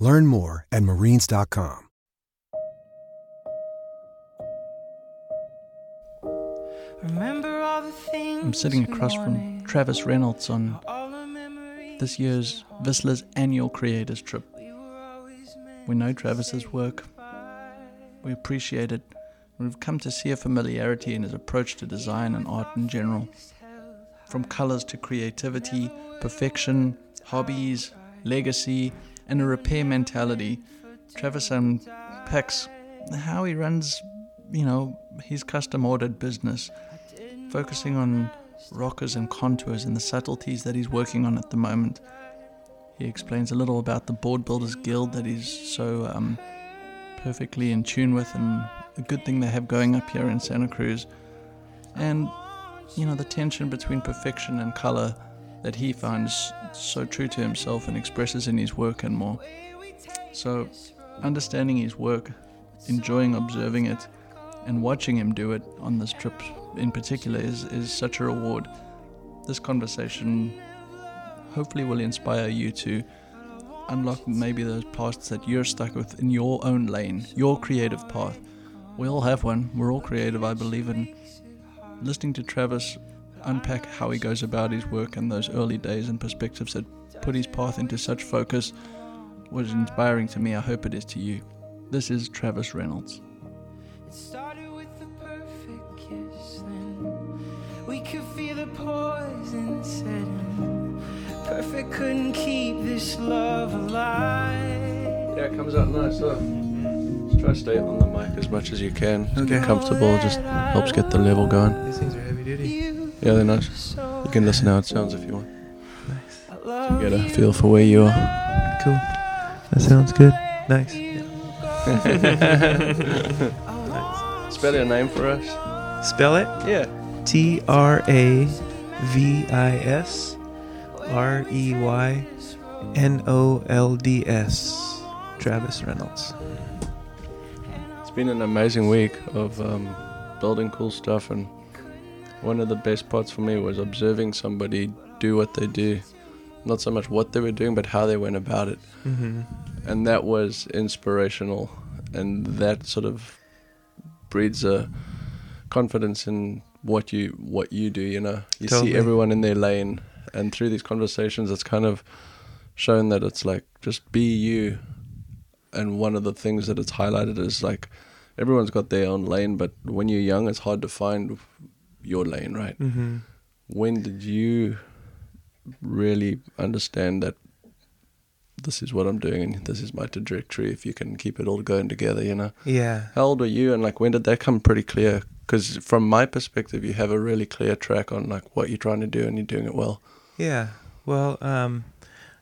Learn more at marines.com. I'm sitting across from Travis Reynolds on this year's Whistler's annual creators trip. We know Travis's work. We appreciate it. We've come to see a familiarity in his approach to design and art in general. From colors to creativity, perfection, hobbies, legacy, and a repair mentality, Travis unpacks how he runs, you know, his custom ordered business, focusing on rockers and contours and the subtleties that he's working on at the moment. He explains a little about the Board Builders Guild that he's so um, perfectly in tune with and a good thing they have going up here in Santa Cruz. And, you know, the tension between perfection and color that he finds so true to himself and expresses in his work and more. So, understanding his work, enjoying observing it, and watching him do it on this trip in particular is, is such a reward. This conversation hopefully will inspire you to unlock maybe those paths that you're stuck with in your own lane, your creative path. We all have one, we're all creative, I believe, And listening to Travis unpack how he goes about his work and those early days and perspectives that put his path into such focus was inspiring to me. I hope it is to you. This is Travis Reynolds. It started with the perfect kiss, then we could feel the poison setting. Perfect couldn't keep this love alive. Yeah, it comes out nice, huh? Just try to stay on the mic as much as you can. Okay. get comfortable, just helps get the level going. These things are heavy duty. Yeah, they're nice. You can listen how it sounds if you want. Nice. You get a feel for where you are. Cool. That sounds good. Nice. Spell your name for us. Spell it Yeah. T R A V I S R E Y N O L D S. Travis Reynolds. It's been an amazing week of um, building cool stuff, and one of the best parts for me was observing somebody do what they do. Not so much what they were doing, but how they went about it. Mm-hmm. And that was inspirational, and that sort of breeds a confidence in what you what you do. You know, you Totally. see everyone in their lane, and through these conversations, it's kind of shown that it's like just be you. And one of the things that it's highlighted is like everyone's got their own lane, but when you're young, it's hard to find your lane, right? Mm-hmm. When did you really understand that this is what I'm doing and this is my trajectory? If you can keep it all going together, you know. Yeah. How old were you, and like when did that come pretty clear? Because from my perspective, you have a really clear track on like what you're trying to do, and you're doing it well. Yeah. Well, um,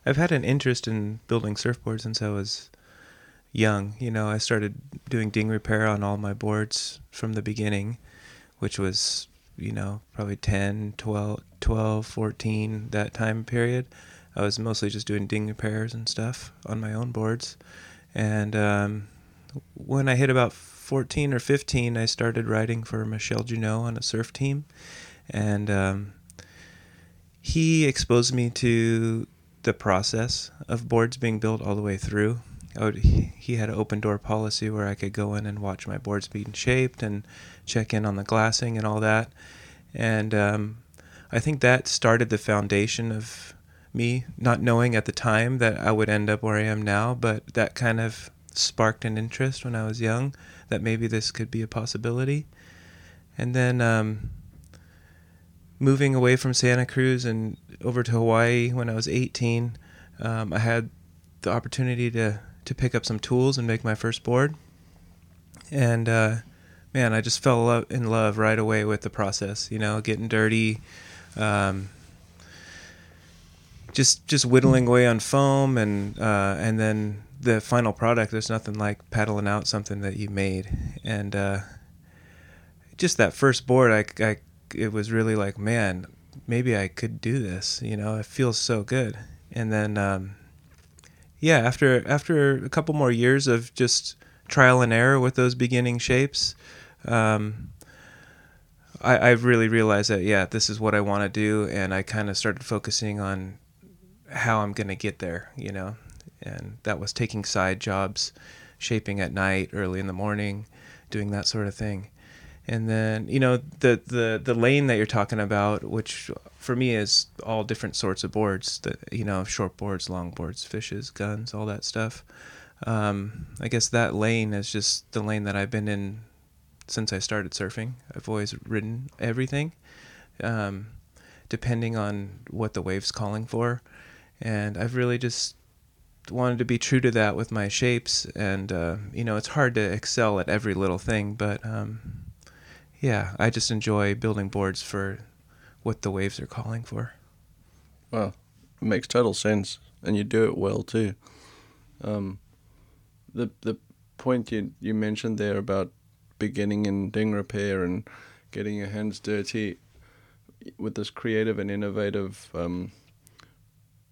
I've had an interest in building surfboards since I was young. You know, I started doing ding repair on all my boards from the beginning, which was, you know, probably 10, 12, 12 14, that time period. I was mostly just doing ding repairs and stuff on my own boards. And um, when I hit about 14 or 15, I started riding for Michel Junod on a surf team. And um, he exposed me to the process of boards being built all the way through. Would, he had an open door policy where I could go in and watch my boards being shaped and check in on the glassing and all that. And um, I think that started the foundation of me not knowing at the time that I would end up where I am now, but that kind of sparked an interest when I was young that maybe this could be a possibility. And then um, moving away from Santa Cruz and over to Hawaii when I was 18, um, I had the opportunity to, to pick up some tools and make my first board. And uh, man, I just fell in love right away with the process, you know, getting dirty. Um, just just whittling away on foam and uh, and then the final product there's nothing like paddling out something that you made and uh, just that first board I, I it was really like man maybe I could do this you know it feels so good and then um, yeah after after a couple more years of just trial and error with those beginning shapes um, I, I really realized that yeah this is what I want to do and I kind of started focusing on how I'm going to get there, you know. And that was taking side jobs, shaping at night, early in the morning, doing that sort of thing. And then, you know, the the the lane that you're talking about, which for me is all different sorts of boards, the you know, short boards, long boards, fishes, guns, all that stuff. Um, I guess that lane is just the lane that I've been in since I started surfing. I've always ridden everything, um, depending on what the wave's calling for and I've really just wanted to be true to that with my shapes. And uh, you know, it's hard to excel at every little thing, but um, yeah, I just enjoy building boards for what the waves are calling for. Well, it makes total sense, and you do it well too. Um, the the point you you mentioned there about beginning in ding repair and getting your hands dirty with this creative and innovative um,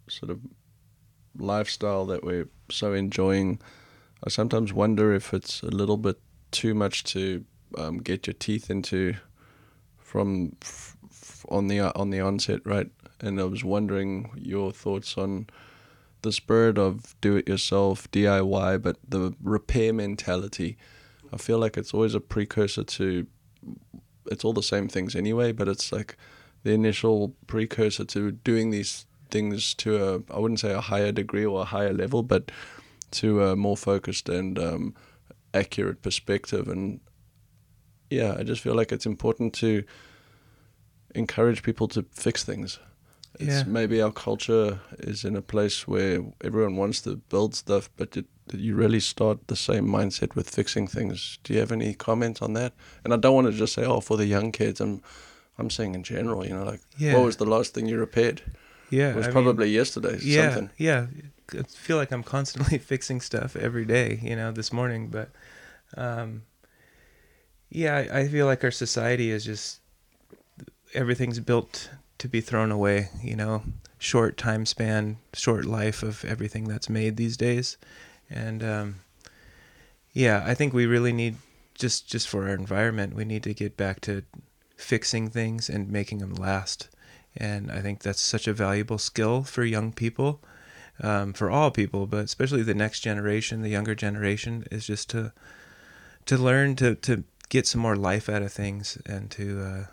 sort of lifestyle that we're so enjoying, I sometimes wonder if it's a little bit too much to um, get your teeth into from f- f- on the on the onset, right? And I was wondering your thoughts on the spirit of do it yourself DIY, but the repair mentality. I feel like it's always a precursor to. It's all the same things anyway, but it's like the initial precursor to doing these things to a I wouldn't say a higher degree or a higher level, but to a more focused and um, accurate perspective. And yeah, I just feel like it's important to encourage people to fix things. It's yeah. maybe our culture is in a place where everyone wants to build stuff, but it, you really start the same mindset with fixing things. Do you have any comments on that? And I don't want to just say, oh, for the young kids. I'm, I'm saying in general. You know, like, yeah. what was the last thing you repaired? Yeah, it was I probably mean, yesterday. Yeah, something. yeah. I feel like I'm constantly fixing stuff every day. You know, this morning, but um, yeah, I, I feel like our society is just everything's built to be thrown away. You know, short time span, short life of everything that's made these days, and um, yeah, I think we really need just just for our environment, we need to get back to fixing things and making them last and I think that's such a valuable skill for young people, um, for all people, but especially the next generation, the younger generation, is just to to learn to to get some more life out of things and to uh,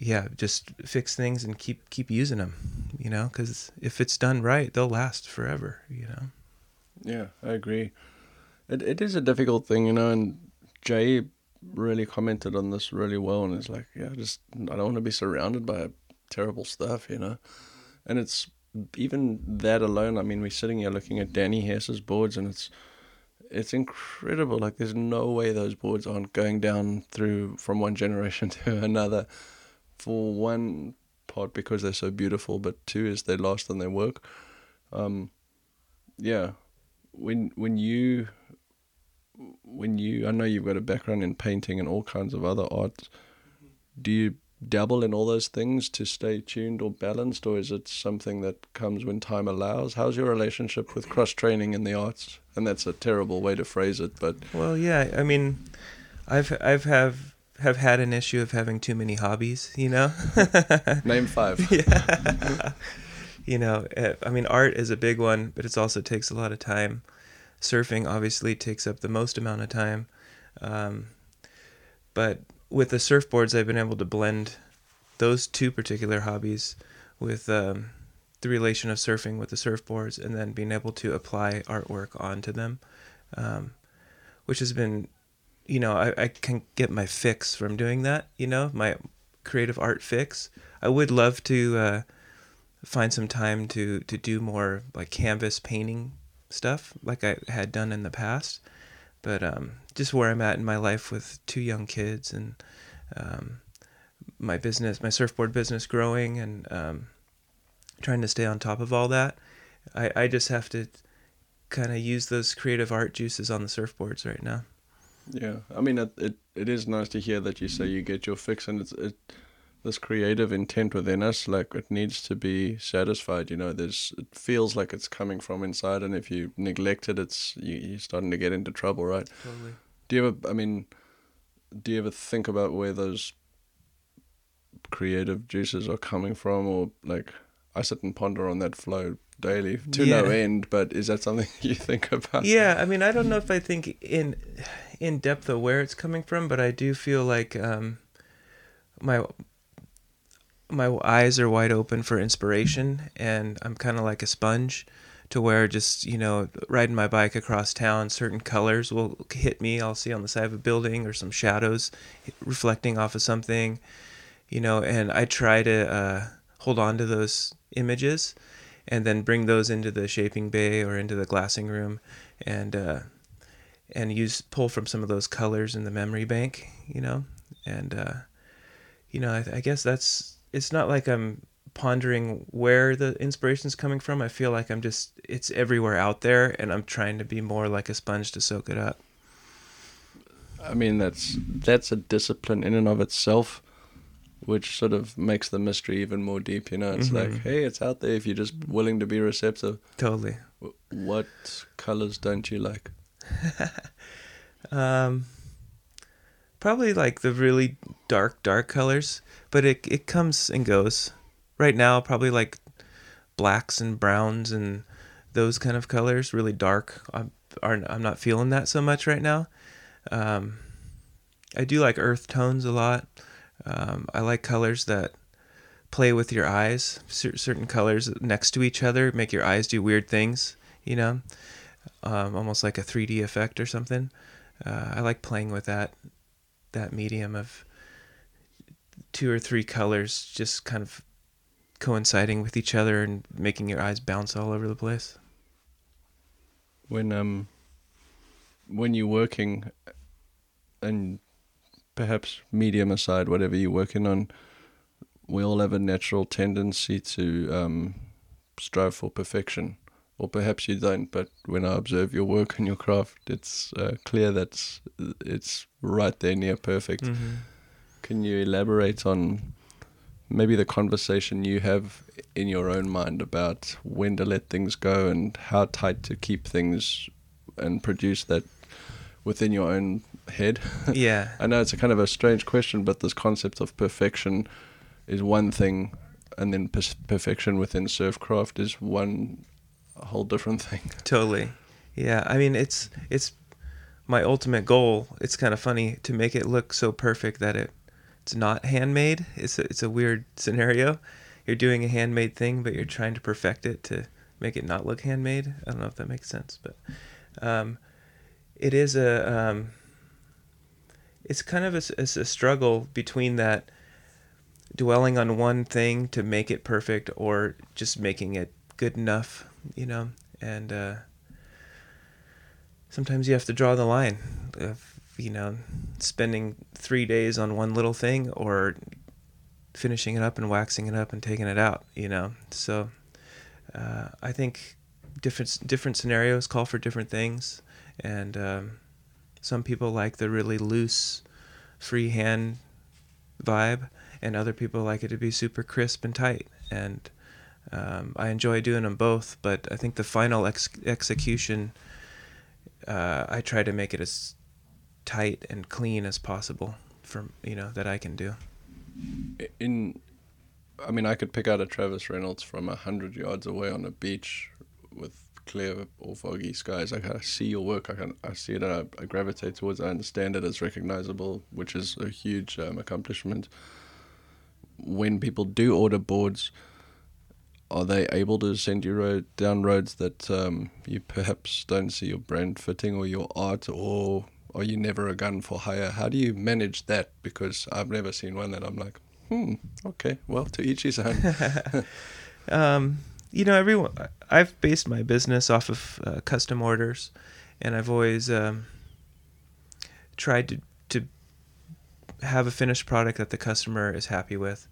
yeah just fix things and keep keep using them you know because if it's done right they'll last forever you know yeah i agree it, it is a difficult thing you know and jay really commented on this really well and it's like yeah just i don't want to be surrounded by terrible stuff, you know. And it's even that alone. I mean, we're sitting here looking at Danny Hess's boards, and it's it's incredible. Like, there's no way those boards aren't going down through from one generation to another. For one part, because they're so beautiful, but two is they last and they work. Um, yeah, when when you when you I know you've got a background in painting and all kinds of other arts. Do you dabble in all those things to stay tuned or balanced, or is it something that comes when time allows? How's your relationship with cross training in the arts? And that's a terrible way to phrase it, but well, yeah. I mean, I've I've have have had an issue of having too many hobbies. You know, name five. yeah. you know, eh, I mean, art is a big one, but it also takes a lot of time. Surfing obviously takes up the most amount of time. Um, but with the surfboards, I've been able to blend those two particular hobbies with um, the relation of surfing with the surfboards and then being able to apply artwork onto them um, which has been, you know, I, I can get my fix from doing that. You know, my creative art fix. I would love to uh, find some time to to do more like canvas painting stuff, like I had done in the past. But um, just where I'm at in my life with two young kids and um, my business, my surfboard business growing, and um, trying to stay on top of all that, I, I just have to kind of use those creative art juices on the surfboards right now. Yeah, I mean, it, it it is nice to hear that you say you get your fix, and it's it this creative intent within us, like it needs to be satisfied. You know, there's it feels like it's coming from inside, and if you neglect it, it's you, you're starting to get into trouble, right? Totally. Do you ever? I mean, do you ever think about where those creative juices are coming from, or like I sit and ponder on that flow daily to Yeah. no end. But is that something you think about? Yeah, I mean, I don't know if I think in in depth of where it's coming from, but I do feel like um, my my eyes are wide open for inspiration, and I'm kind of like a sponge, to where just you know riding my bike across town, certain colors will hit me. I'll see on the side of a building or some shadows reflecting off of something, you know, and I try to uh, hold on to those images and then bring those into the shaping bay or into the glassing room and uh, and use pull from some of those colors in the memory bank you know and uh, you know I, I guess that's it's not like i'm pondering where the inspiration's coming from i feel like i'm just it's everywhere out there and i'm trying to be more like a sponge to soak it up I mean, that's that's a discipline in and of itself, which sort of makes the mystery even more deep. You know, it's like, Mhm. hey, it's out there if you're just willing to be receptive. totally What colors don't you like? Um, probably like the really dark, dark colors, but it it comes and goes. Right now, probably like blacks and browns and those kind of colors, really dark. I'm are I'm not feeling that so much right now. Um, I do like earth tones a lot. Um, I like colors that play with your eyes. Cer- certain colors next to each other make your eyes do weird things. You know, um, almost like a 3D effect or something. Uh, I like playing with that that medium of two or three colors just kind of coinciding with each other and making your eyes bounce all over the place. When um, when you're working, and perhaps medium aside, whatever you're working on, we all have a natural tendency to um, strive for perfection. Or perhaps you don't, but when I observe your work and your craft, it's uh, clear that it's right there near perfect. Mm-hmm. Can you elaborate on maybe the conversation you have in your own mind about when to let things go and how tight to keep things and produce that within your own head? Yeah. I know it's a kind of a strange question, but this concept of perfection is one thing, and then per- perfection within surfcraft is one whole different thing. Totally. Yeah. I mean, it's it's my ultimate goal. It's kind of funny to make it look so perfect that it it's not handmade. It's a, it's a weird scenario. You're doing a handmade thing, but you're trying to perfect it to make it not look handmade. I don't know if that makes sense, but um, it is a um, it's kind of a, a struggle between that dwelling on one thing to make it perfect or just making it good enough, you know, and uh, sometimes you have to draw the line of, you know, spending three days on one little thing or finishing it up and waxing it up and taking it out, you know. So uh, I think different different scenarios call for different things, and um, some people like the really loose, free hand vibe, and other people like it to be super crisp and tight. And um, I enjoy doing them both, but I think the final ex- execution, uh, I try to make it as tight and clean as possible from you know that I can do. In, I mean, I could pick out a Travis Reynolds from a hundred yards away on a beach with clear or foggy skies. I kind of see your work. I can I see it. I, I gravitate towards. it. I understand it as recognizable, which is a huge um, accomplishment. When people do order boards, are they able to send you road, down roads that um, you perhaps don't see your brand fitting or your art, or are you never a gun for hire? How do you manage that? Because I've never seen one that I'm like, hmm, okay, well, to each his own. um, you know, everyone. I've based my business off of uh, custom orders, and I've always um, tried to to have a finished product that the customer is happy with.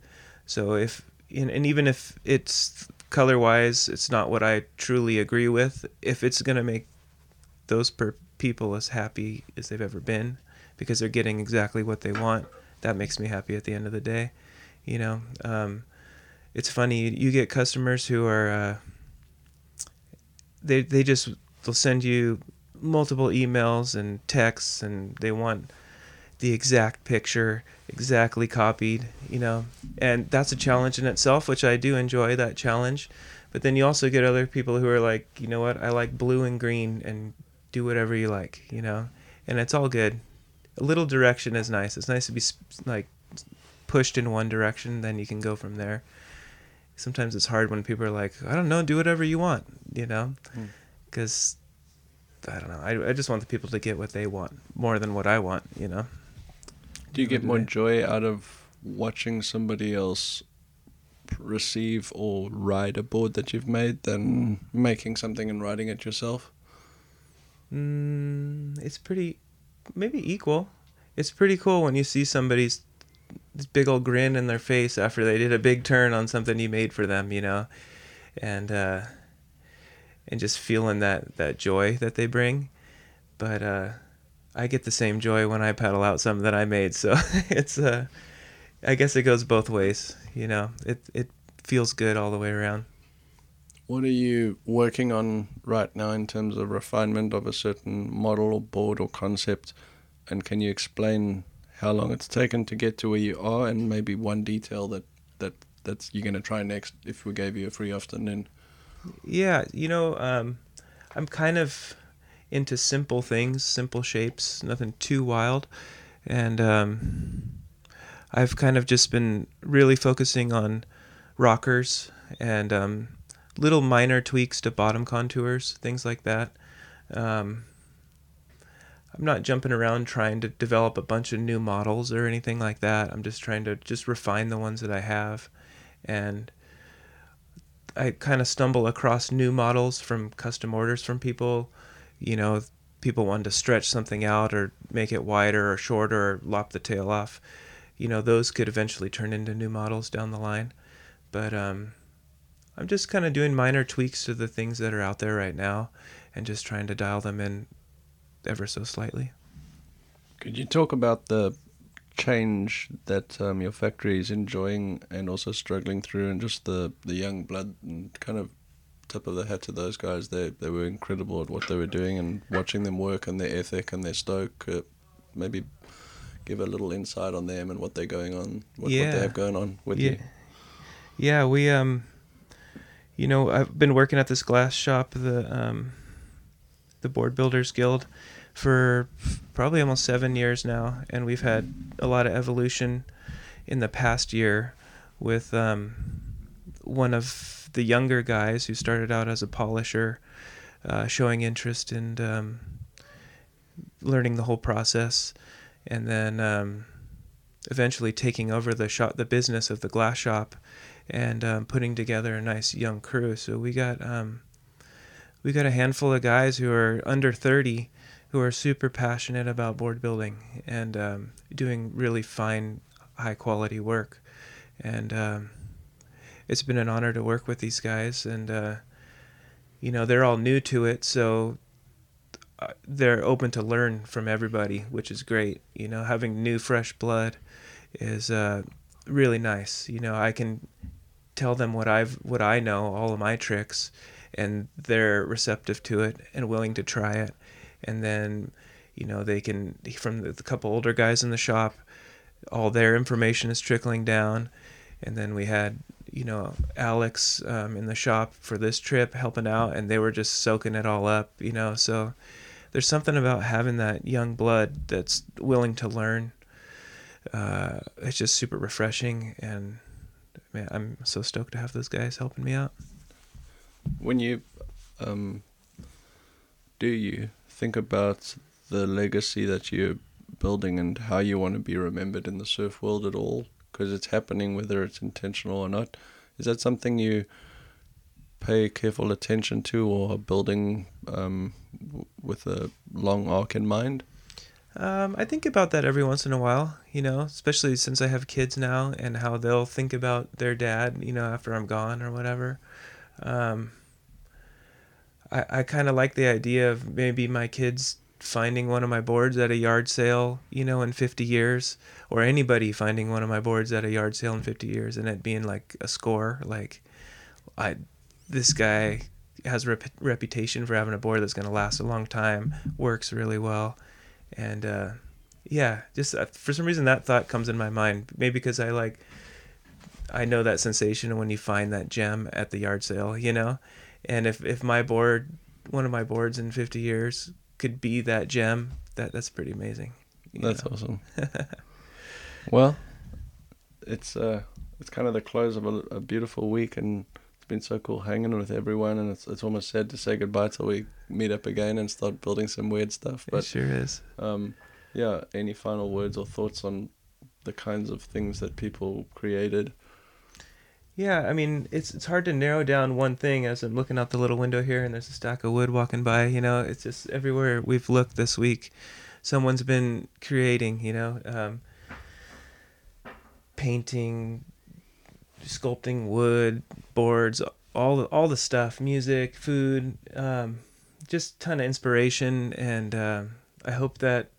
So if and, even if it's color wise, it's not what I truly agree with. If it's gonna make those per people as happy as they've ever been, because they're getting exactly what they want, that makes me happy at the end of the day. You know. Um, it's funny you get customers who are uh, they they just they'll send you multiple emails and texts and they want the exact picture exactly copied you know and that's a challenge in itself which i do enjoy that challenge but then you also get other people who are like you know what i like blue and green and do whatever you like you know and it's all good a little direction is nice it's nice to be like pushed in one direction then you can go from there sometimes it's hard when people are like, I don't know, do whatever you want, you know, because hmm. mm. I don't know. I, I just want the people to get what they want more than what I want, you know. Do you get more joy out of watching somebody else receive or ride a board that you've made than making something and writing it yourself? Mm, it's pretty, maybe equal. It's pretty cool when you see somebody's this big old grin in their face after they did a big turn on something you made for them, you know, and uh, and just feeling that that joy that they bring. But uh, I get the same joy when I paddle out something that I made, so it's uh, I guess it goes both ways, you know. It it feels good all the way around. What are you working on right now in terms of refinement of a certain model or board or concept? And can you explain how long it's taken to get to where you are, and maybe one detail that that that's you're gonna try next if we gave you a free afternoon. Yeah, you know, um, I'm kind of into simple things, simple shapes, nothing too wild, and um, I've kind of just been really focusing on rockers and um, little minor tweaks to bottom contours, things like that. Um, I'm not jumping around trying to develop a bunch of new models or anything like that. I'm just trying to just refine the ones that I have. And I kind of stumble across new models from custom orders from people. You know, people want to stretch something out or make it wider or shorter or lop the tail off. You know, those could eventually turn into new models down the line. But um, I'm just kind of doing minor tweaks to the things that are out there right now and just trying to dial them in ever so slightly. Could you talk about the change that um, your factory is enjoying and also struggling through, and just the, the young blood and kind of tip of the hat to those guys. They they were incredible at what they were doing, and watching them work and their ethic and their stoke. Uh, maybe give a little insight on them and what they're going on, what, yeah. what they have going on with yeah. you. Yeah, we um, you know, I've been working at this glass shop, the um, the Board Builders Guild, for probably almost seven years now, and we've had a lot of evolution in the past year with um, one of the younger guys who started out as a polisher, uh, showing interest in um, learning the whole process, and then um, eventually taking over the shop, the business of the glass shop, and um, putting together a nice young crew. So we got um, we got a handful of guys who are under thirty who are super passionate about board building and um, doing really fine, high quality work. And um, it's been an honor to work with these guys. And, uh, you know, they're all new to it. So uh, they're open to learn from everybody, which is great. You know, having new, fresh blood is uh, really nice. You know, I can tell them what I've what I know, all of my tricks, and they're receptive to it and willing to try it and then you know they can from the, the couple older guys in the shop all their information is trickling down and then we had you know alex um, in the shop for this trip helping out and they were just soaking it all up you know so there's something about having that young blood that's willing to learn uh, it's just super refreshing and man, I'm so stoked to have those guys helping me out. When you um, do you think about the legacy that you're building and how you want to be remembered in the surf world at all? Because it's happening whether it's intentional or not. Is that something you pay careful attention to or building um, with a long arc in mind? Um, I think about that every once in a while, you know, especially since I have kids now and how they'll think about their dad, you know, after I'm gone or whatever. Um, I, I kind of like the idea of maybe my kids finding one of my boards at a yard sale, you know, in 50 years, or anybody finding one of my boards at a yard sale in 50 years and it being like a score. Like, I, this guy has a rep- reputation for having a board that's going to last a long time, works really well and uh, yeah, just uh, for some reason that thought comes in my mind. Maybe because I like, I know that sensation when you find that gem at the yard sale, you know, and if if my board, one of my boards in 50 years could be that gem, that that's pretty amazing. That's know? awesome. well, it's uh, it's kind of the close of a, a beautiful week and it's been so cool hanging with everyone, and it's it's almost sad to say goodbye till we meet up again and start building some weird stuff. But it sure is. Um, yeah. Any final words or thoughts on the kinds of things that people created? Yeah, I mean, it's it's hard to narrow down one thing as I'm looking out the little window here and there's a stack of wood walking by, you know, it's just everywhere we've looked this week someone's been creating, you know, um, painting, sculpting wood, boards, all the, all the stuff, music, food, um, just ton of inspiration, and uh, I hope that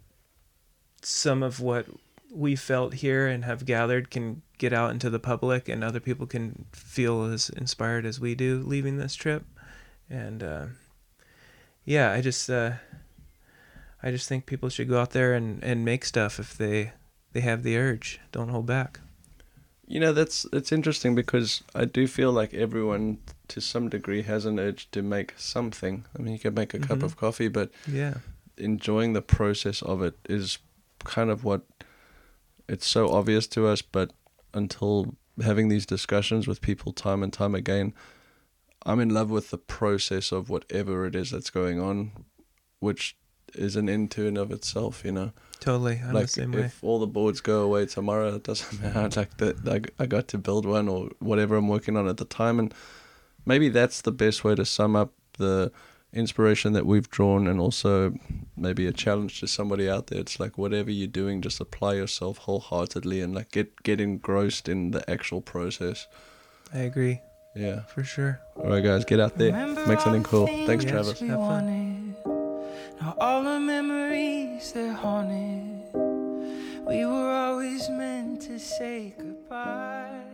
some of what we felt here and have gathered can get out into the public, and other people can feel as inspired as we do leaving this trip, and uh, yeah, I just uh, I just think people should go out there and, and make stuff if they they have the urge. Don't hold back. You know, that's it's interesting because I do feel like everyone to some degree has an urge to make something. I mean, you can make a mm-hmm. cup of coffee, but yeah, enjoying the process of it is kind of what it's so obvious to us, but until having these discussions with people time and time again, I'm in love with the process of whatever it is that's going on, which is an end to and of itself, you know. Totally, I'm like the same if way. all the boards go away tomorrow, it doesn't matter. Like that, I got to build one or whatever I'm working on at the time, and maybe that's the best way to sum up the inspiration that we've drawn, and also maybe a challenge to somebody out there. It's like whatever you're doing, just apply yourself wholeheartedly and like get get engrossed in the actual process. I agree. Yeah, for sure. All right, guys, get out there, make something cool. Thanks, Travis. Have fun. Now all the memories they're haunted. We were always meant to say goodbye.